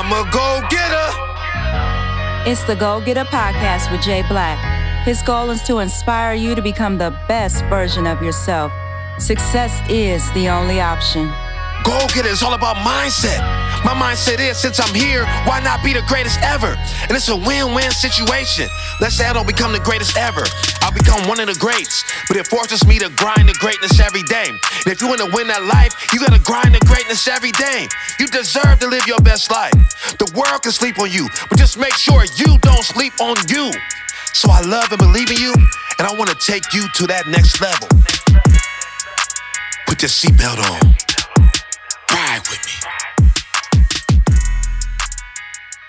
I'm a go getter. It's the Go Getter Podcast with Jay Black. His goal is to inspire you to become the best version of yourself. Success is the only option. Go getter is all about mindset. My mindset is since I'm here, why not be the greatest ever? And it's a win win situation. Let's say I don't become the greatest ever. I'll become one of the greats. But it forces me to grind the greatness every day. And if you want to win that life, you gotta grind the greatness every day. You deserve to live your best life. The world can sleep on you, but just make sure you don't sleep on you. So I love and believe in you, and I wanna take you to that next level. Put your seatbelt on.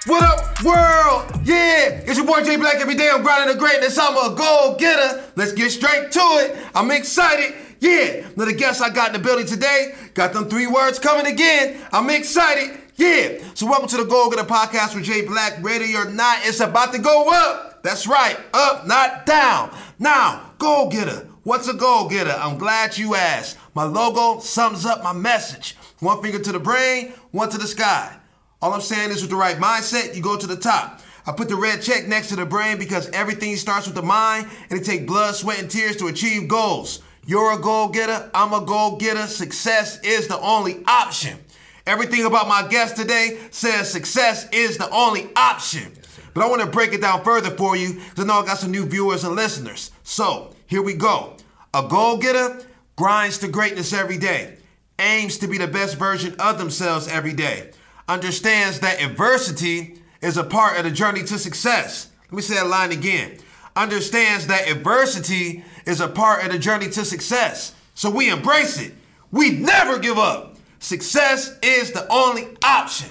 What up, world? Yeah, it's your boy Jay Black. Every day I'm grinding the greatness. I'm a go getter. Let's get straight to it. I'm excited. Yeah, another guest I got in the building today. Got them three words coming again. I'm excited. Yeah. So welcome to the Go Getter podcast with Jay Black. Ready or not, it's about to go up. That's right, up, not down. Now, go getter. What's a go getter? I'm glad you asked. My logo sums up my message. One finger to the brain, one to the sky. All I'm saying is with the right mindset, you go to the top. I put the red check next to the brain because everything starts with the mind and it takes blood, sweat, and tears to achieve goals. You're a goal getter, I'm a goal getter. Success is the only option. Everything about my guest today says success is the only option. But I want to break it down further for you because I know I got some new viewers and listeners. So here we go. A goal getter grinds to greatness every day, aims to be the best version of themselves every day, understands that adversity is a part of the journey to success. Let me say that line again. Understands that adversity is a part of the journey to success. So we embrace it. We never give up. Success is the only option.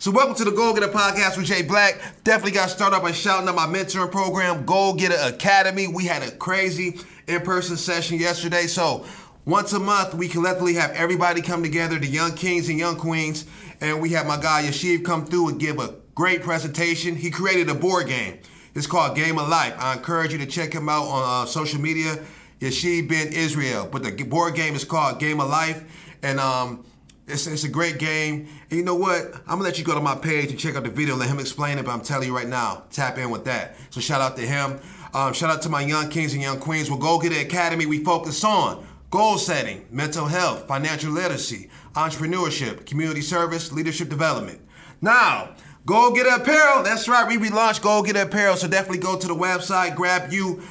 So welcome to the Goal Getter Podcast with Jay Black. Definitely got to start started by shouting out my mentoring program, Goal Getter Academy. We had a crazy in-person session yesterday. So once a month, we collectively have everybody come together, the young kings and young queens, and we have my guy Yashiv come through and give a great presentation. He created a board game. It's called Game of Life. I encourage you to check him out on uh, social media, Yashiv Ben Israel. But the board game is called Game of Life, and um, it's, it's a great game. And you know what? I'm gonna let you go to my page and check out the video, let him explain it. But I'm telling you right now, tap in with that. So shout out to him. Um, shout out to my young kings and young queens. With Go Get It Academy, we focus on goal setting, mental health, financial literacy, entrepreneurship, community service, leadership development. Now, Go Get Apparel. That's right. We relaunched Go Get Apparel. So definitely go to the website, grab you,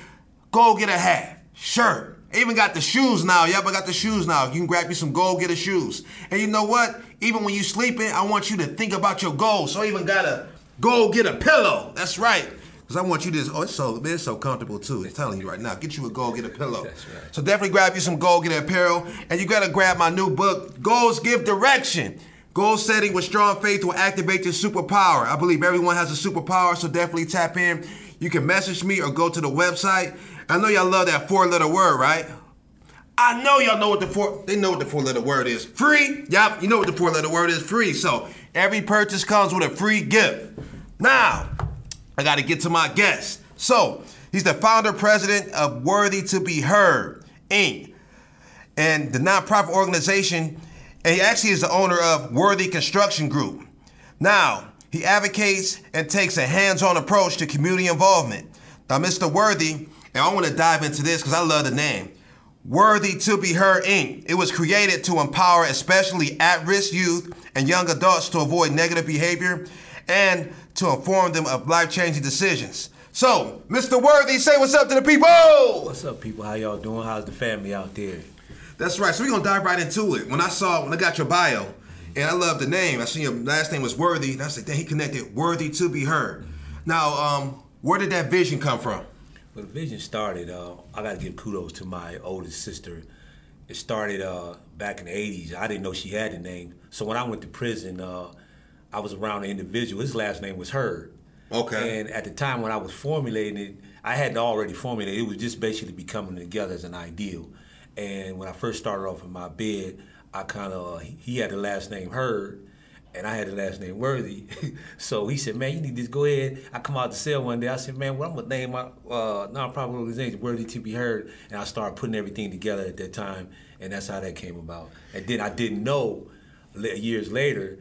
Go Get a hat, shirt. I even got the shoes now. Yep, I got the shoes now. You can grab you some Go Getter shoes. And you know what? Even when you sleeping, I want you to think about your goals. So I even got a Go Get a pillow. That's right. Because I want you to, oh, it's so, man, it's so comfortable too. I'm telling you right now, get you a goal, Get a pillow. That's right. So definitely grab you some Go Get apparel. And you got to grab my new book, Goals Give Direction. Goal setting with strong faith will activate your superpower. I believe everyone has a superpower, so definitely tap in. You can message me or go to the website. I know y'all love that four letter word, right? I know y'all know what the four they know what the four letter word is. Free. Yep, you know what the four letter word is. Free. So every purchase comes with a free gift. Now, I got to get to my guest. So he's the founder president of Worthy to Be Heard Inc. and the nonprofit organization. And he actually is the owner of Worthy Construction Group. Now, he advocates and takes a hands-on approach to community involvement. Now, Mr. Worthy, and I want to dive into this because I love the name. Worthy to Be Heard Inc. It was created to empower especially at-risk youth and young adults to avoid negative behavior and to inform them of life-changing decisions. So, Mr. Worthy, say what's up to the people. What's up, people? How y'all doing? How's the family out there? That's right. So we're gonna dive right into it. When I saw when I got your bio, and I love the name. I seen your last name was Worthy. And I said, "Dang, he connected Worthy to be heard." Now, um, where did that vision come from? When the vision started, uh, I got to give kudos to my oldest sister. It started uh, back in the 80s. I didn't know she had the name. So when I went to prison, uh, I was around an individual. His last name was Heard. Okay. And at the time when I was formulating it, I hadn't already formulated it. It was just basically becoming together as an ideal. And when I first started off in my bed, I kind of, he had the last name Heard, and I had the last name Worthy. so he said, man, you need to just go ahead. I come out the cell one day. I said, man, well, I'm to name my uh, nonprofit organization Worthy to be Heard. And I started putting everything together at that time. And that's how that came about. And then I didn't know years later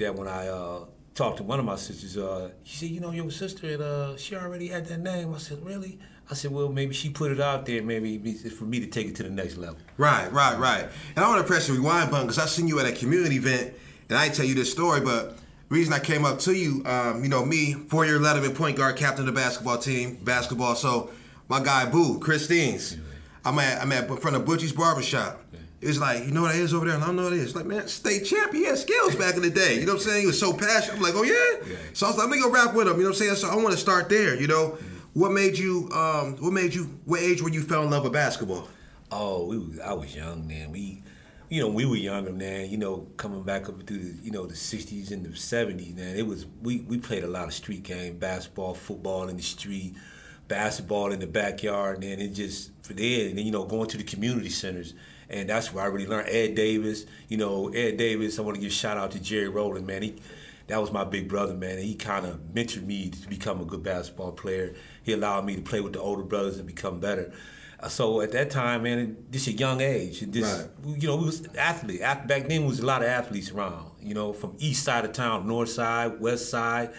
that when I uh, talked to one of my sisters. Uh, she said, "You know, your sister, uh, she already had that name." I said, "Really?" I said, "Well, maybe she put it out there. Maybe it's for me to take it to the next level." Right, right, right. And I want to press the rewind button because I seen you at a community event, and I tell you this story, but reason I came up to you, um, you know, me, four-year Letterman point guard, captain of the basketball team, basketball. So my guy Boo, Christine's. I'm at I'm at in front of Butchie's barbershop. It's like, you know what it is over there? And I don't know what it is. It's Like, man, state champ, he had skills back in the day. You know what I'm saying? He was so passionate. I'm like, oh yeah? Yeah. So I was like, let me go rap with him. You know what I'm saying? So I want to start there, you know? What made you um what made you what age were you fell in love with basketball? Oh, we was, I was young then. We, you know, we were younger man. You know, coming back up through the you know the '60s and the '70s, man. It was we we played a lot of street game, basketball, football in the street, basketball in the backyard, and then it just for there, and then you know going to the community centers, and that's where I really learned. Ed Davis, you know, Ed Davis. I want to give a shout out to Jerry Rowland, man. He that was my big brother, man. And he kind of mentored me to become a good basketball player. He allowed me to play with the older brothers and become better. Uh, So at that time, man, this a young age, this, Right. you know, we was athlete. Back then, was a lot of athletes around. You know, from east side of town, north side, west side.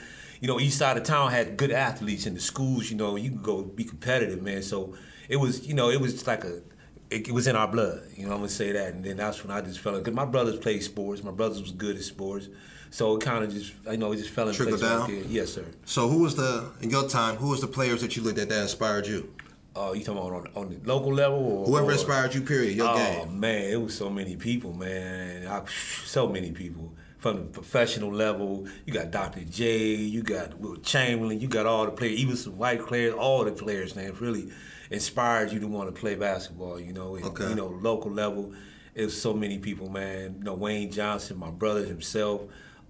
You know, east side of town had good athletes in the schools. You know, you could go be competitive, man. So it was, you know, it was like a, it, it was in our blood. You know, I'm gonna say that, and then that's when I just fell. in. Because my brothers played sports. My brothers was good at sports. So it kind of just, you know, it just fell in Trickle place down? Yes, sir. So who was the in your time? Who was the players that you looked at that inspired you? Uh, you talking about on, on the local level or Whoever or- inspired you, period. Your oh game. Oh man, it was so many people, man. I, so many people from the professional level. You got Dr. J, you got Wilt Chamberlain, you got all the players, even some white players. All the players, man, really inspired you to want to play basketball. You know, Okay. you know, local level. It was so many people, man. You know, Wayne Johnson, my brother himself.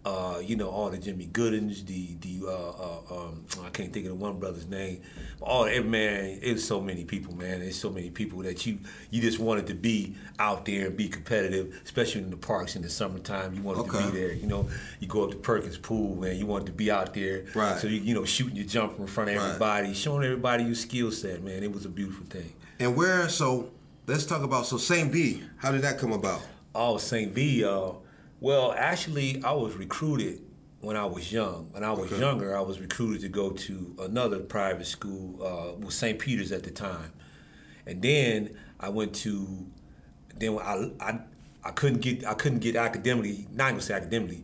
Uh, you know all the Jimmy Goodens, the the uh, uh, um, I can't think of the one brother's name. But all every man, it was so many people, man. There's so many people that you you just wanted to be out there and be competitive, especially in the parks in the summertime. You wanted to be there. You know, you go up to Perkins Pool, man. You wanted to be out there, Right. So you you know shooting your jumper in front of Right. everybody, showing everybody your skill set, man. It was a beautiful thing. And where? So let's talk about so St. V. How did that come about? Oh, St. V. Uh, well, actually, I was recruited when I was young. When I was Okay. younger, I was recruited to go to another private school, uh, with St. Peter's at the time, and then I went to. Then I, I I couldn't get I couldn't get academically. Not even say academically.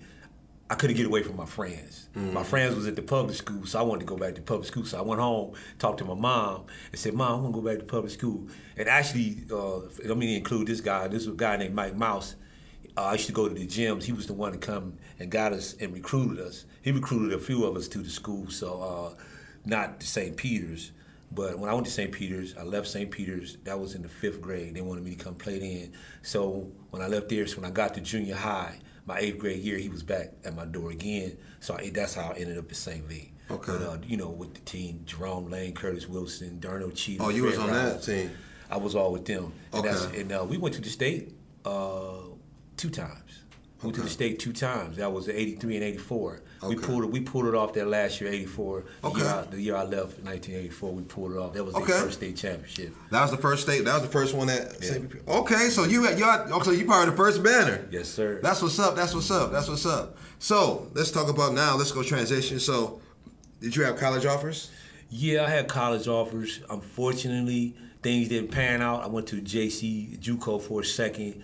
I couldn't get away from my friends. My friends was at the public school, so I wanted to go back to public school. So I went home, talked to my mom, and said, "Mom, I want to go back to public school." And actually, uh, I don't mean include this guy. This was a guy named Mike Mouse. Uh, I used to go to the gyms. He was the one to come and got us and recruited us. He recruited a few of us to the school, so uh, not to St. Peter's. But when I went to St. Peter's, I left St. Peter's. That was in the fifth grade. They wanted me to come play then. So when I left there, so when I got to junior high, my eighth grade year, he was back at my door again. So I, that's how I ended up at St. V. Okay. But, uh, you know, with the team, Jerome Lane, Curtis Wilson, Darnell Cheatham. Oh, you was Fred on that team. I was all with them. And, that's, Okay. and uh, we went to the state uh, two times. Went to the state two times. That was 83 and 84. We pulled it. We pulled it off that last year, 84. The, Okay. year, I, the year I left, 1984, we pulled it off. That was Okay. the first state championship. That was the first state. That was the first one that. Yeah. Okay, so you had y'all. Okay, you part of the first banner. Yes, sir. That's what's up. That's what's up. That's what's up. So let's talk about now. Let's go transition. So, did you have college offers? Yeah, I had college offers. Unfortunately, things didn't pan out. I went to JC JUCO for a second.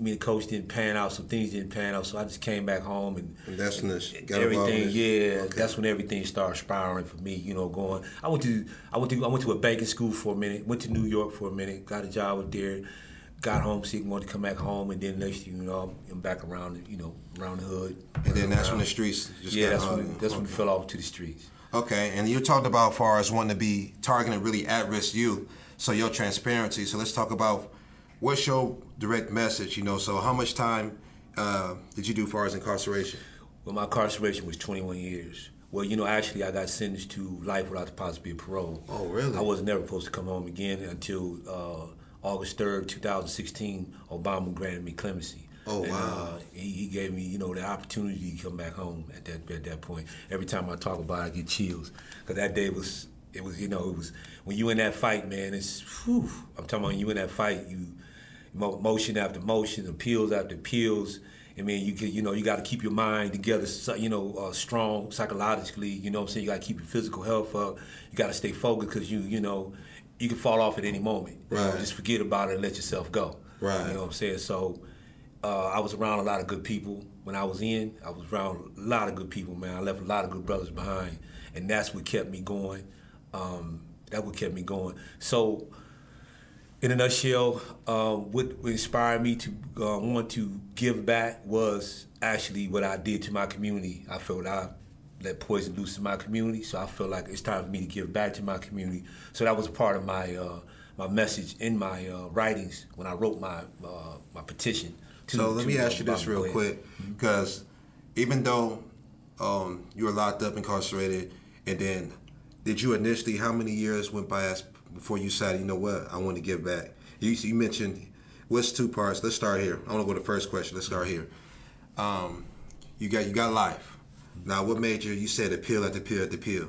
Me and the coach didn't pan out, so things didn't pan out. So I just came back home and And that's when everything. Yeah, Okay. that's when everything started spiraling for me. You know, going. I went to I went to I went to a banking school for a minute. Went to New York for a minute. Got a job with there. Got homesick. Wanted to come back home, and then next you know, I'm back around. You know, around the hood. And then that's when the uh, streets just Yeah, got that's hard. when that's when we fell off to the streets. Okay, and you talked about far as wanting to be targeting really at-risk youth. So your transparency. So let's talk about what's your direct message. You know, so how much time uh, did you do far as incarceration? Well, my incarceration was 21 years. Well, you know, actually, I got sentenced to life without the possibility of parole. Oh, really? I was never supposed to come home again until uh, August 3rd, 2016. Obama granted me clemency. Oh, and, wow. Uh, he, he gave me, you know, the opportunity to come back home at that at that point. Every time I talk about it, I get chills. Because that day was, it was, you know, it was, when you in that fight, man, it's, whew, I'm talking about when you in that fight, you, motion after motion, appeals after appeals, I mean, you can, you know, you got to keep your mind together, you know, uh, strong psychologically. You know what I'm saying? You got to keep your physical health up. You got to stay focused because you, you know, you can fall off at any moment. You know, just forget about it and let yourself go. Right. You know what I'm saying? So, uh, I was around a lot of good people when I was in. I was around a lot of good people, man. I left a lot of good brothers behind, and that's what kept me going. Um, that what kept me going. So, in a nutshell, um, what inspired me to uh, want to give back was actually what I did to my community. I felt I let poison loose in my community, so I felt like it's time for me to give back to my community. So that was a part of my uh, my message in my uh, writings when I wrote my uh, my petition. To, So let me uh, ask you this real quick, because even though um, you were locked up, incarcerated, and then did you initially? How many years went by as- before you decided, you know what, I want to give back? You, you mentioned what's two parts. Let's start here. I want to go to the first question. Let's start here. Um, you got you got life. Now, what made you? You said appeal at the appeal at the appeal.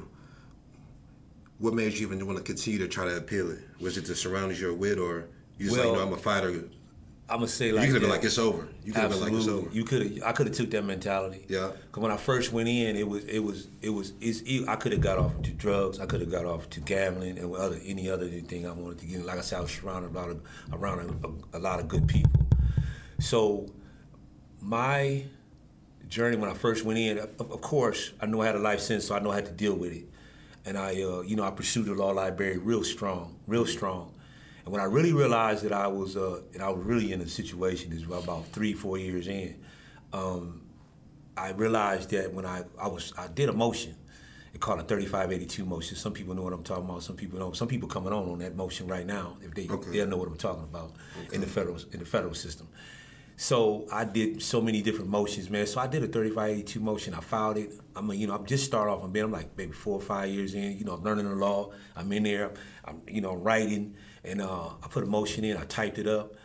What made you even want to continue to try to appeal it? Was it the surroundings you're with, or you just like, Well, you know, I'm a fighter? I'm gonna say like You could have been like, it's over. You could have been like, it's over. You could have. I could have took that mentality. Yeah. Cause when I first went in, it was it was it was it's, it, I could have got off to drugs. I could have got off to gambling and other any other thing I wanted to get. Like I said, I was surrounded by a, around a, a, lot of good people. So my journey when I first went in, of, of course, I knew I had a life sentence, so I know I had to deal with it. And I, uh, you know, I pursued the law library real strong, real strong. And when I really realized that I was, uh, and I was really in a situation, is about three, four years in, um, I realized that when I, I was, I did a motion, it called a 3582 motion. Some people know what I'm talking about. Some people don't. Some people coming on on that motion right now. If they, Okay. they'll know what I'm talking about in the federal, in the federal system. So I did so many different motions, man. So I did a 3582 motion. I filed it. I'm, a, you know, I'm just start off. I'm, I'm like maybe four or five years in. You know, I'm learning the law. I'm in there. I'm, you know, writing, and uh, I put a motion in. I typed it up,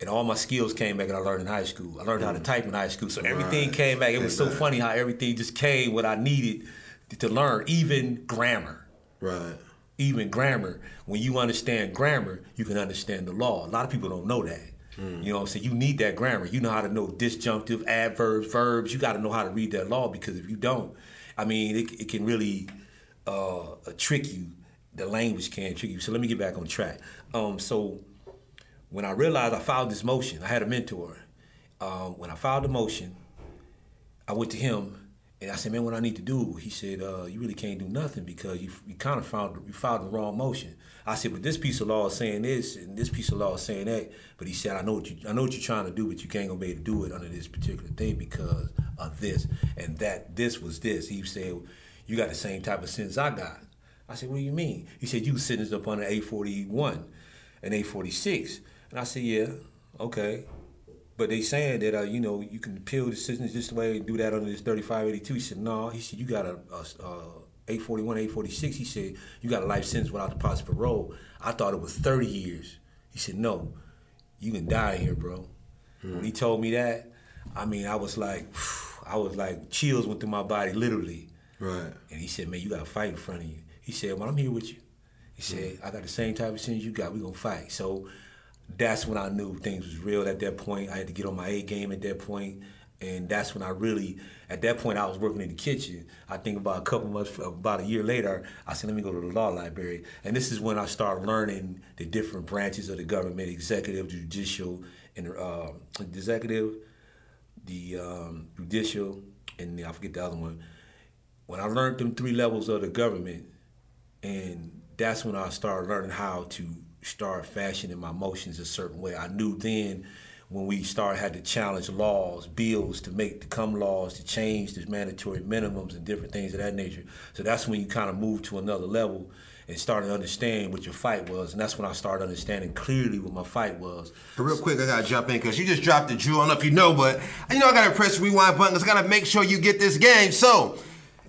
and all my skills came back. And I learned in high school. I learned how to type in high school. So everything Right. came back. It was so funny how everything just came what I needed to learn, even grammar Right. even grammar, when you understand grammar, you can understand the law. A lot of people don't know that. You know what I'm saying? You need that grammar. You know how to know disjunctive, adverbs, verbs. You got to know how to read that law because if you don't, I mean, it, it can really uh, trick you. The language can trick you. So let me get back on track. Um, so when I realized I filed this motion, I had a mentor. Um, when I filed the motion, I went to him and I said, "Man, what I need to do?" He said, uh, "You really can't do nothing because you you kind of filed you filed the wrong motion." I said, "But this piece of law is saying this, and this piece of law is saying that." But he said, "I know what you I know what you're trying to do, but you can't gonna be able to do it under this particular thing because of this and that. This was this." He said, "You got the same type of sentence I got." I said, "What do you mean?" He said, "You sentenced up under 841 and 846," and I said, "Yeah, okay." But they saying that uh, you know you can appeal the sentence this way and do that under this 3582. He said no. He said you got a, a, a 841, 846. He said you got a life sentence without the possible parole. I thought it was 30 years. He said no, you can die here, bro. When he told me that, I mean I was like, I was like chills went through my body literally. Right. And he said, man, you got a fight in front of you. He said, well, I'm here with you. He said, I got the same type of sentence you got. we going to fight. So that's when I knew things was real at that point. I had to get on my A game at that point. And that's when I really, at that point, I was working in the kitchen. I think about a couple months, about a year later, I said, let me go to the law library. And this is when I started learning the different branches of the government, executive, judicial, and uh, executive, the um, judicial, and the, I forget the other one. When I learned them three levels of the government, and that's when I started learning how to start fashioning my motions a certain way. I knew then when we started had to challenge laws, bills to make to come laws to change the mandatory minimums and different things of that nature. So that's when you kind of move to another level and started to understand what your fight was, and that's when I started understanding clearly what my fight was. Real quick, I gotta jump in because you just dropped the jewel. I don't know if you know, but you know I gotta press rewind button. I gotta make sure you get this game. So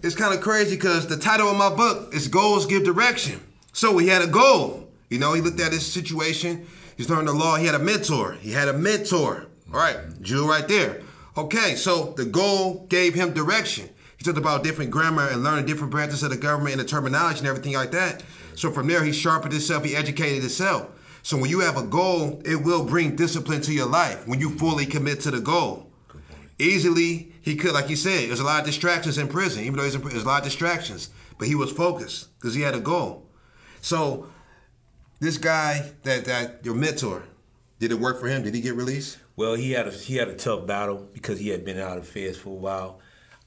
it's kind of crazy because the title of my book is "Goals Give Direction." So he had a goal. You know, he looked at his situation. He's learned the law. He had a mentor. He had a mentor. All right, jewel right there. Okay, so the goal gave him direction. He talked about different grammar and learning different branches of the government and the terminology and everything like that. So from there, he sharpened himself. He educated himself. So when you have a goal, it will bring discipline to your life when you fully commit to the goal. easily he could, like you said, there's a lot of distractions in prison. Even though he's in, there's a lot of distractions, but he was focused because he had a goal. So this guy that that your mentor, did it work for him? Did he get released? Well, he had a he had a tough battle because he had been out of feds for a while.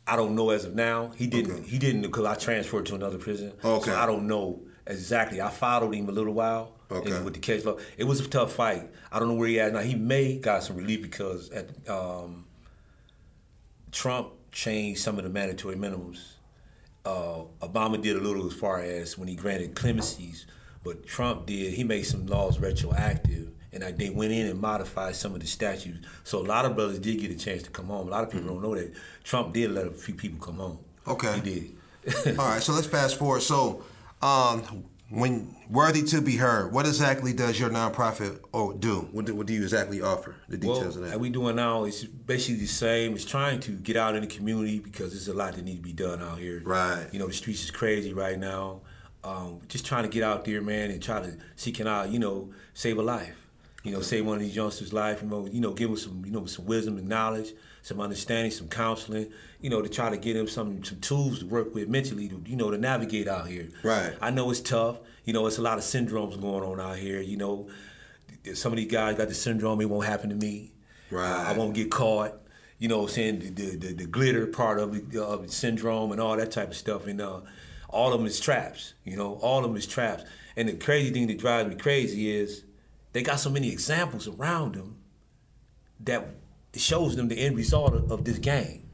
I don't know as of now. He didn't. Okay. He didn't because I transferred to another prison. Okay. So I don't know exactly. I followed him a little while. Okay. with the case law, it was a tough fight. I don't know where he at now. He may got some relief because at um, Trump changed some of the mandatory minimums. Uh, Obama did a little as far as when he granted clemencies, but Trump did. He made some laws retroactive, and like, they went in and modified some of the statutes. So a lot of brothers did get a chance to come home. A lot of people don't know that Trump did let a few people come home. Okay. he did. All right, so let's fast forward. So, um, when worthy to be heard, what exactly does your nonprofit or do? What do, what do you exactly offer? The details well, of What that. we doing now is basically the same. It's trying to get out in the community because there's a lot that need to be done out here. Right. You know, the streets is crazy right now. Um, just trying to get out there, man, and try to see can i you know, save a life. You know, save one of these youngsters' life. You know, you know, give them some, you know, some wisdom and knowledge, some understanding, some counseling. You know, to try to get him some some tools to work with mentally, to you know, to navigate out here. Right. I know it's tough. You know, it's a lot of syndromes going on out here. You know, some of these guys got the syndrome. It won't happen to me. Right. I won't get caught. You know, I'm saying the, the, the, the glitter part of the, of the syndrome and all that type of stuff, and uh, all of them is traps. You know, all of them is traps. And the crazy thing that drives me crazy is they got so many examples around them that shows them the end result of, of this game,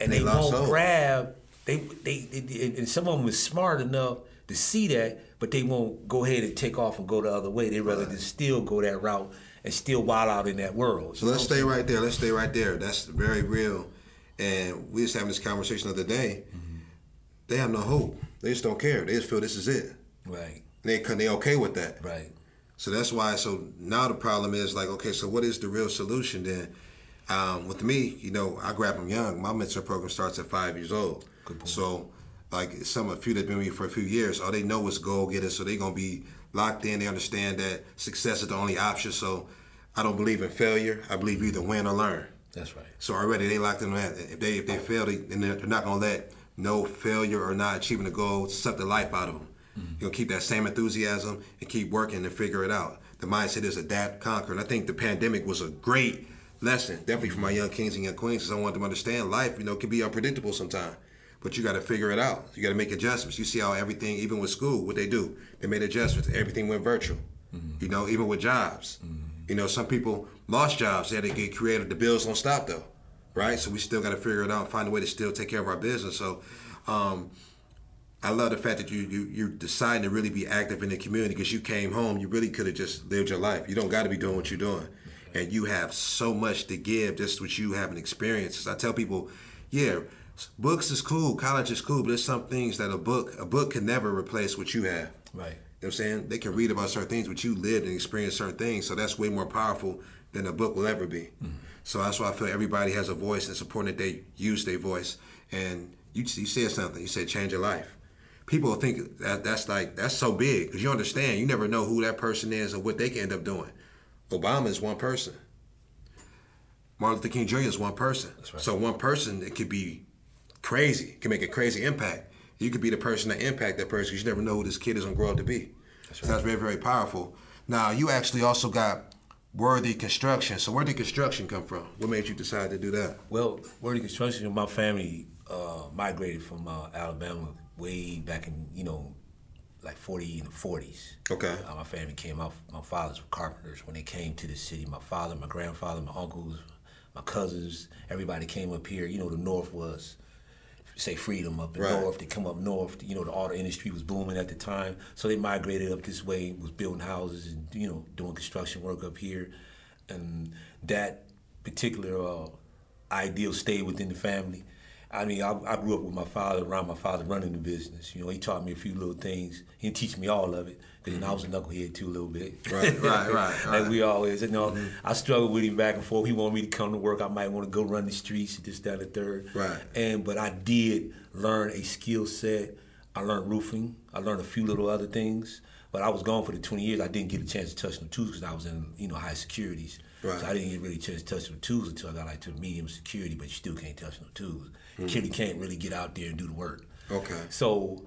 and They they, won't hope. grab. They, they, they and some of them is smart enough to see that, but they won't go ahead and take off and go the other way. They rather just still go that route and still wild out in that world. So let's stay right there. Let's stay right there. That's very real. And we just having this conversation the other day. Mm-hmm. They have no hope. They just don't care. They just feel this is it. Right, They can. they okay with that. right. So that's why. So now the problem is like, okay, so what is the real solution then? Um, with me, you know, I grab them young. My mentor program starts at five years old. So, like some of a few that've been with me for a few years, all they know is goal getters. So they're gonna be locked in. They understand that success is the only option. So I don't believe in failure. I believe you either win or learn. That's right. So already they locked in that. If they if they fail, they, then they're not gonna let no failure or not achieving the goal suck the life out of them. You're gonna keep that same enthusiasm and keep working and figure it out. The mindset is adapt, conquer, and I think the pandemic was a great lesson, definitely for my young kings and young queens, because I want them to understand life. You know, can be unpredictable sometimes, but you got to figure it out. You got to make adjustments. You see how everything, even with school, what they do, they made adjustments. Everything went virtual. You know, even with jobs. You know, some people lost jobs. They had to get creative. The bills don't stop though, right? So we still got to figure it out, find a way to still take care of our business. So. Um, I love the fact that you you you deciding to really be active in the community because you came home. You really could have just lived your life. You don't got to be doing what you're doing, and you have so much to give. Just what you haven't experienced. I tell people, yeah, books is cool, college is cool, but there's some things that a book a book can never replace what you have. Right. You know what I'm saying? They can read about certain things, but you lived and experienced certain things. So that's way more powerful than a book will ever be. Mm-hmm. So that's why I feel everybody has a voice, and it's important that they use their voice. And you, you said something. You said change your life. People think that that's like that's so big because you understand. You never know who that person is or what they can end up doing. Obama is one person. Martin Luther King Jr. is one person. right. So one person it could be crazy, it can make a crazy impact. You could be the person that impact that person. You never know who this kid is gonna grow up to be. So that's very very powerful. Now you actually also got Worthy Construction. So where did construction come from? What made you decide to do that? Well, Worthy Construction, my family uh, migrated from uh, Alabama way back in, you know, like 40 in the 40s. Okay. Uh, my family came out, my fathers were carpenters when they came to the city. My father, my grandfather, my uncles, my cousins, everybody came up here. You know, the North was, say, freedom up in Right. North. They come up North. You know, the auto industry was booming at the time. So they migrated up this way, was building houses and, you know, doing construction work up here. And that particular uh, ideal stayed within the family. I mean, I, I grew up with my father, around my father running the business. You know, he taught me a few little things. He didn't teach me all of it, because know, I was a knucklehead too a little bit. Right, right, right, like right. we always, you know, mm-hmm. I struggled with him back and forth. He wanted me to come to work. I might want to go run the streets, this, that, and the third. Right. And but I did learn a skill set. I learned roofing. I learned a few little other things. But I was gone for the 20 years. I didn't get a chance to touch no tools because I was in, you know, high securities. Right. So I didn't get really chance to touch no tools until I got like to medium security, but you still can't touch no tools. Security can't really get out there and do the work. Okay. So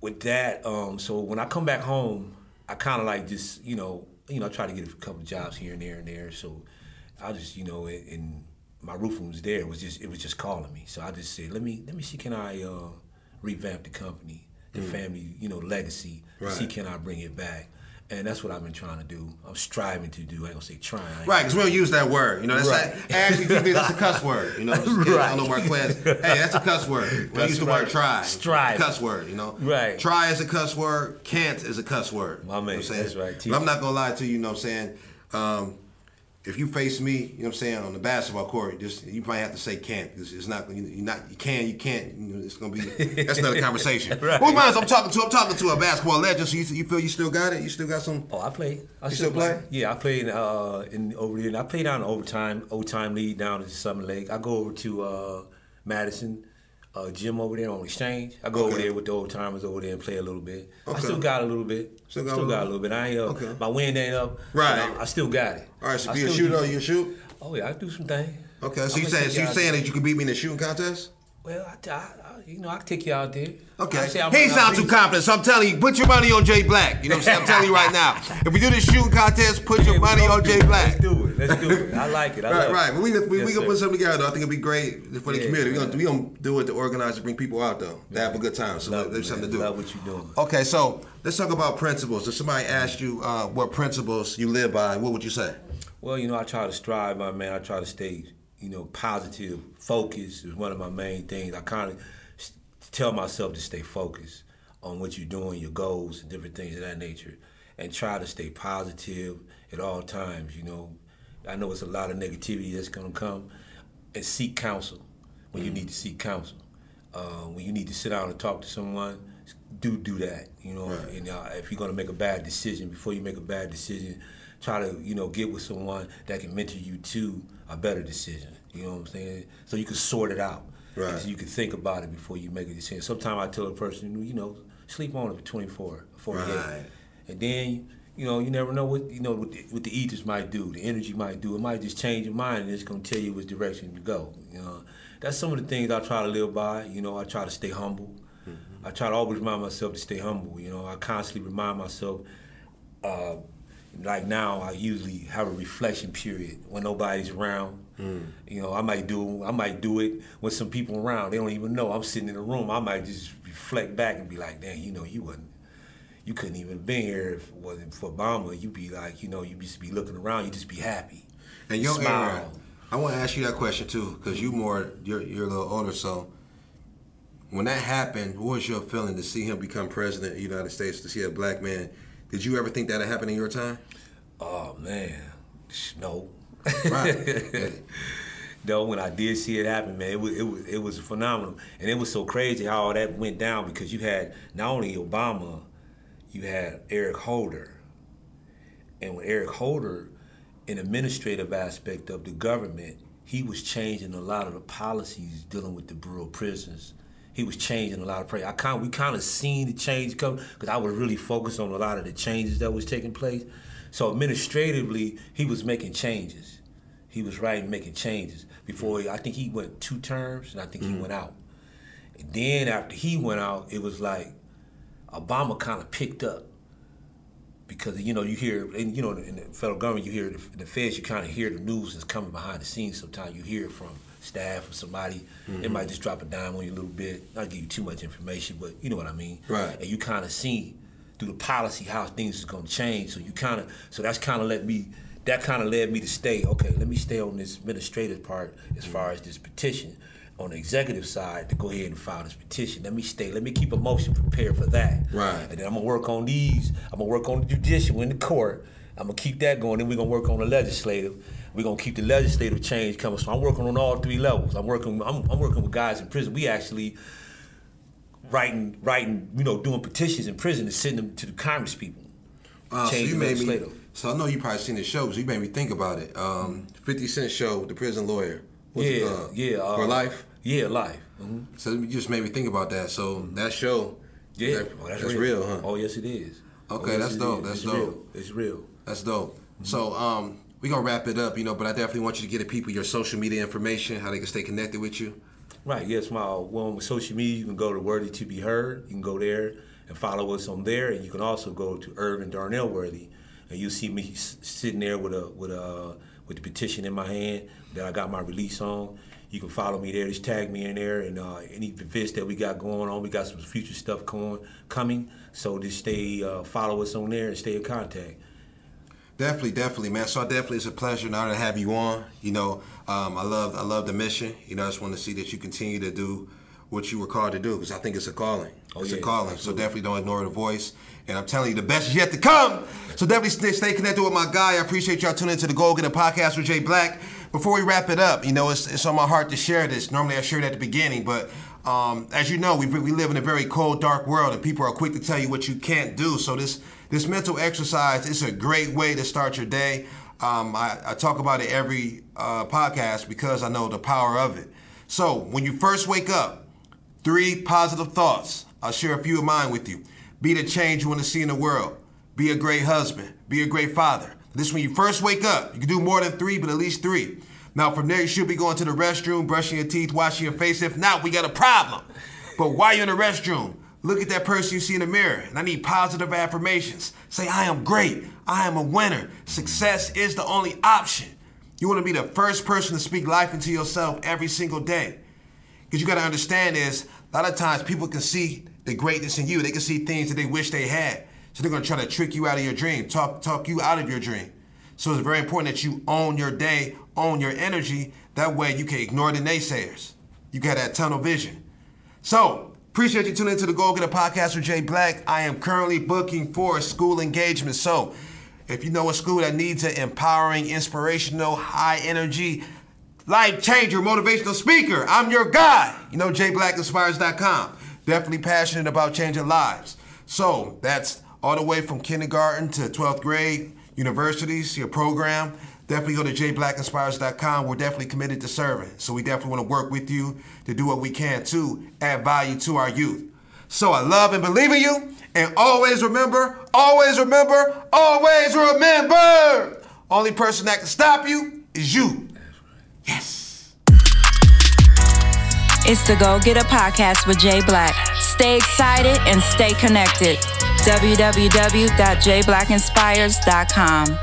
with that, um, so when I come back home, I kind of like just you know, you know, I try to get a couple jobs here and there and there. So I just you know, and, and my roofing was there. It was just it was just calling me. So I just said, let me let me see, can I uh, revamp the company, the family, you know, legacy. See, Right. can I bring it back? And that's what I've been trying to do. I'm striving to do. I ain't gonna say trying. Right, because we don't use that word. You know, that's Right. like, actually, TV, that's a cuss word. You know, just in case I don't know Marquez. Hey, that's a cuss word. We That's use the right. word try. Strive. Cuss word, you know. Right. Try is a cuss word. Can't is a cuss word. My You know man, I'm that's right. But I'm not to lie to you, you know what I'm saying? Um, if you face me, you know what I'm saying, on the basketball court, just you probably have to say can't. It's, it's not you not you can you can't. You know, it's gonna be that's another conversation. Right. Well, minds I'm talking to I'm talking to a basketball legend. So you, you feel you still got it? You still got some? Oh, I played. I You still play? Yeah, I played uh, in over there. I played down overtime, overtime lead down at Summit Lake. I go over to uh, Madison, uh, gym over there on Exchange. I go over there with the old timers over there and play a little bit. I still got a little bit. Still Still got got, a a little bit. I ain't up. Okay. my wind ain't up. Right. I, I still got it. All right, so I you a shooter, you shoot. Oh yeah, I do some things. Okay, so I'ma you saying so you saying that you could beat me in a shooting contest? Well, I, I, you know, I can take you out there. Okay. I say I'm- He ain't I'm too beat- confident, so I'm telling you, put your money on Jay Black. You know what I'm saying? I'm telling you right now. If we do this shooting contest, put your Yeah, money on Jay. Black. Let's do it. Let's do it. I like it. I Right, love right. It. But we we, we Yes, gonna put something together. Though. I think it'd be great for the Yeah, community. We man. gonna we gonna do it to organize to bring people out though. To have a good time. So Love it, there's something to do. Love what you're doing. Okay, so let's talk about principles. If somebody asked you uh, what principles you live by, what would you say? Well, you know, I try to strive, my man. I try to stay, you know, positive. Focus is one of my main things. I kind of tell myself to stay focused on what you're doing, your goals, and different things of that nature, and try to stay positive at all times. You know, I know it's a lot of negativity that's gonna come, and seek counsel when you need to seek counsel. Uh, when you need to sit down and talk to someone, do do that. You know, Right. and uh, if you're gonna make a bad decision, before you make a bad decision, try to you know get with someone that can mentor you to a better decision. You know what I'm saying? So you can sort it out. Right. So you can think about it before you make a decision. Sometimes I tell a person, you know, sleep on it for 24, 48, Right. and then. You know, you never know what you know what the, what the ethers might do, the energy might do. It might just change your mind, and it's gonna tell you which direction to go. You know, that's some of the things I try to live by. You know, I try to stay humble. I try to always remind myself to stay humble. You know, I constantly remind myself. Uh, like now, I usually have a reflection period when nobody's around. Mm. You know, I might do I might do it with some people around. They don't even know I'm sitting in a room. I might just reflect back and be like, "Damn, you know, you wasn't." You couldn't even been here if it wasn't for Obama. You'd be like, you know, you just be looking around. you'd just be happy. And your Smile. era, I want to ask you that question too, because you more you're you're a little older. So when that happened, what was your feeling to see him become president of the United States? To see a black man, did you ever think that would happen in your time? Oh man, no. Right. no, when I did see it happen, man, it was it was it was phenomenal, and it was so crazy how all that went down because you had not only Obama, you had Eric Holder, and with Eric Holder, an administrative aspect of the government, he was changing a lot of the policies dealing with the of Prisons. He was changing a lot of. I kind we kind of seen the change come because I was really focused on a lot of the changes that was taking place. So administratively, he was making changes. He was writing, making changes before. He, I think he went two terms, and I think he mm-hmm. went out. And then after he went out, it was like Obama kind of picked up because you know you hear and you know in the federal government you hear the, the feds you kind of hear the news that's coming behind the scenes. Sometimes you hear it from staff or somebody. They mm-hmm. might just drop a dime on you a little bit. Not give you too much information, but you know what I mean. Right. And you kind of see through the policy how things is going to change. So you kind of so that's kind of let me. That kind of led me to stay. Okay, let me stay on this administrative part as mm-hmm. far as this petition. On the executive side, to go ahead and file this petition. Let me stay. Let me keep a motion prepared for that. Right. And then I'm gonna work on these. I'm gonna work on the judicial in the court. I'm gonna keep that going. Then we're gonna work on the legislative. We're gonna keep the legislative change coming. So I'm working on all three levels. I'm working. I'm, I'm working with guys in prison. We actually writing, writing. You know, doing petitions in prison and sending them to the Congress people. Uh, so you made me. So I know you probably seen the show, so you made me think about it. Um, Fifty Cent show, The Prison Lawyer. What's it yeah, yeah. uh, For life. Yeah, life. hmm So you just made me think about that. So that show, Yeah, that- oh, that's, that's real. real, huh? Oh yes, it is. Okay, oh, yes, that's dope, is. that's it's dope. Real. It's real. That's dope. So, um, We're gonna wrap it up, you know, but I definitely want you to get the people your social media information, how they can stay connected with you. Right, yes, my one with social media, you can go to Worthy to Be Heard. You can go there and follow us on there, and you can also go to Irvin Darnell Worthy, and you'll see me sitting there with a with a with the petition in my hand that I got my release on. You can follow me there. Just tag me in there, and uh, any events that we got going on, we got some future stuff coming. Coming, so just stay uh, follow us on there and stay in contact. Definitely, definitely, man. So definitely, it's a pleasure and honor to have you on. You know, um, I love, I love the mission. You know, I just want to see that you continue to do what you were called to do because I think it's a calling. Oh, it's yeah, a calling. Absolutely. So definitely don't ignore the voice. And I'm telling you, the best is yet to come. So definitely stay, stay connected with my guy. I appreciate y'all tuning into the Go Get a podcast with Jay Black. Before we wrap it up, you know, it's, it's on my heart to share this. Normally I share it at the beginning, but um, as you know, we, we live in a very cold, dark world, and people are quick to tell you what you can't do. So this this mental exercise is a great way to start your day. Um, I, I, talk about it every uh, podcast because I know the power of it. So when you first wake up, three positive thoughts. I'll share a few of mine with you. Be the change you want to see in the world. Be a great husband. Be a great father. This when you first wake up. You can do more than three, but at least three. Now from there, you should be going to the restroom, brushing your teeth, washing your face. If not, we got a problem. But while you're in the restroom, Look at that person you see in the mirror, and I need positive affirmations. Say, I am great. I am a winner. Success is the only option. You want to be the first person to speak life into yourself every single day. Because you got to understand is a lot of times people can see the greatness in you. They can see things that they wish they had. So they're going to try to trick you out of your dream, talk, talk you out of your dream. So it's very important that you own your day, own your energy. That way you can ignore the naysayers. You got that tunnel vision. So Appreciate you tuning into the Go Get a Podcast with Jay Black. I am currently booking for a school engagement. So, if you know a school that needs an empowering, inspirational, high energy, life changer, motivational speaker, I'm your guy. You know, jblackinspires.com. Definitely passionate about changing lives. So, that's all the way from kindergarten to 12th grade, universities, your program definitely go to jblackinspires.com. We're definitely committed to serving. So we definitely want to work with you to do what we can to add value to our youth. So I love and believe in you. And always remember, always remember, always remember. Only person that can stop you is you. Yes. It's the Go Get a Podcast with Jay Black. Stay excited and stay connected. www.jblackinspires.com.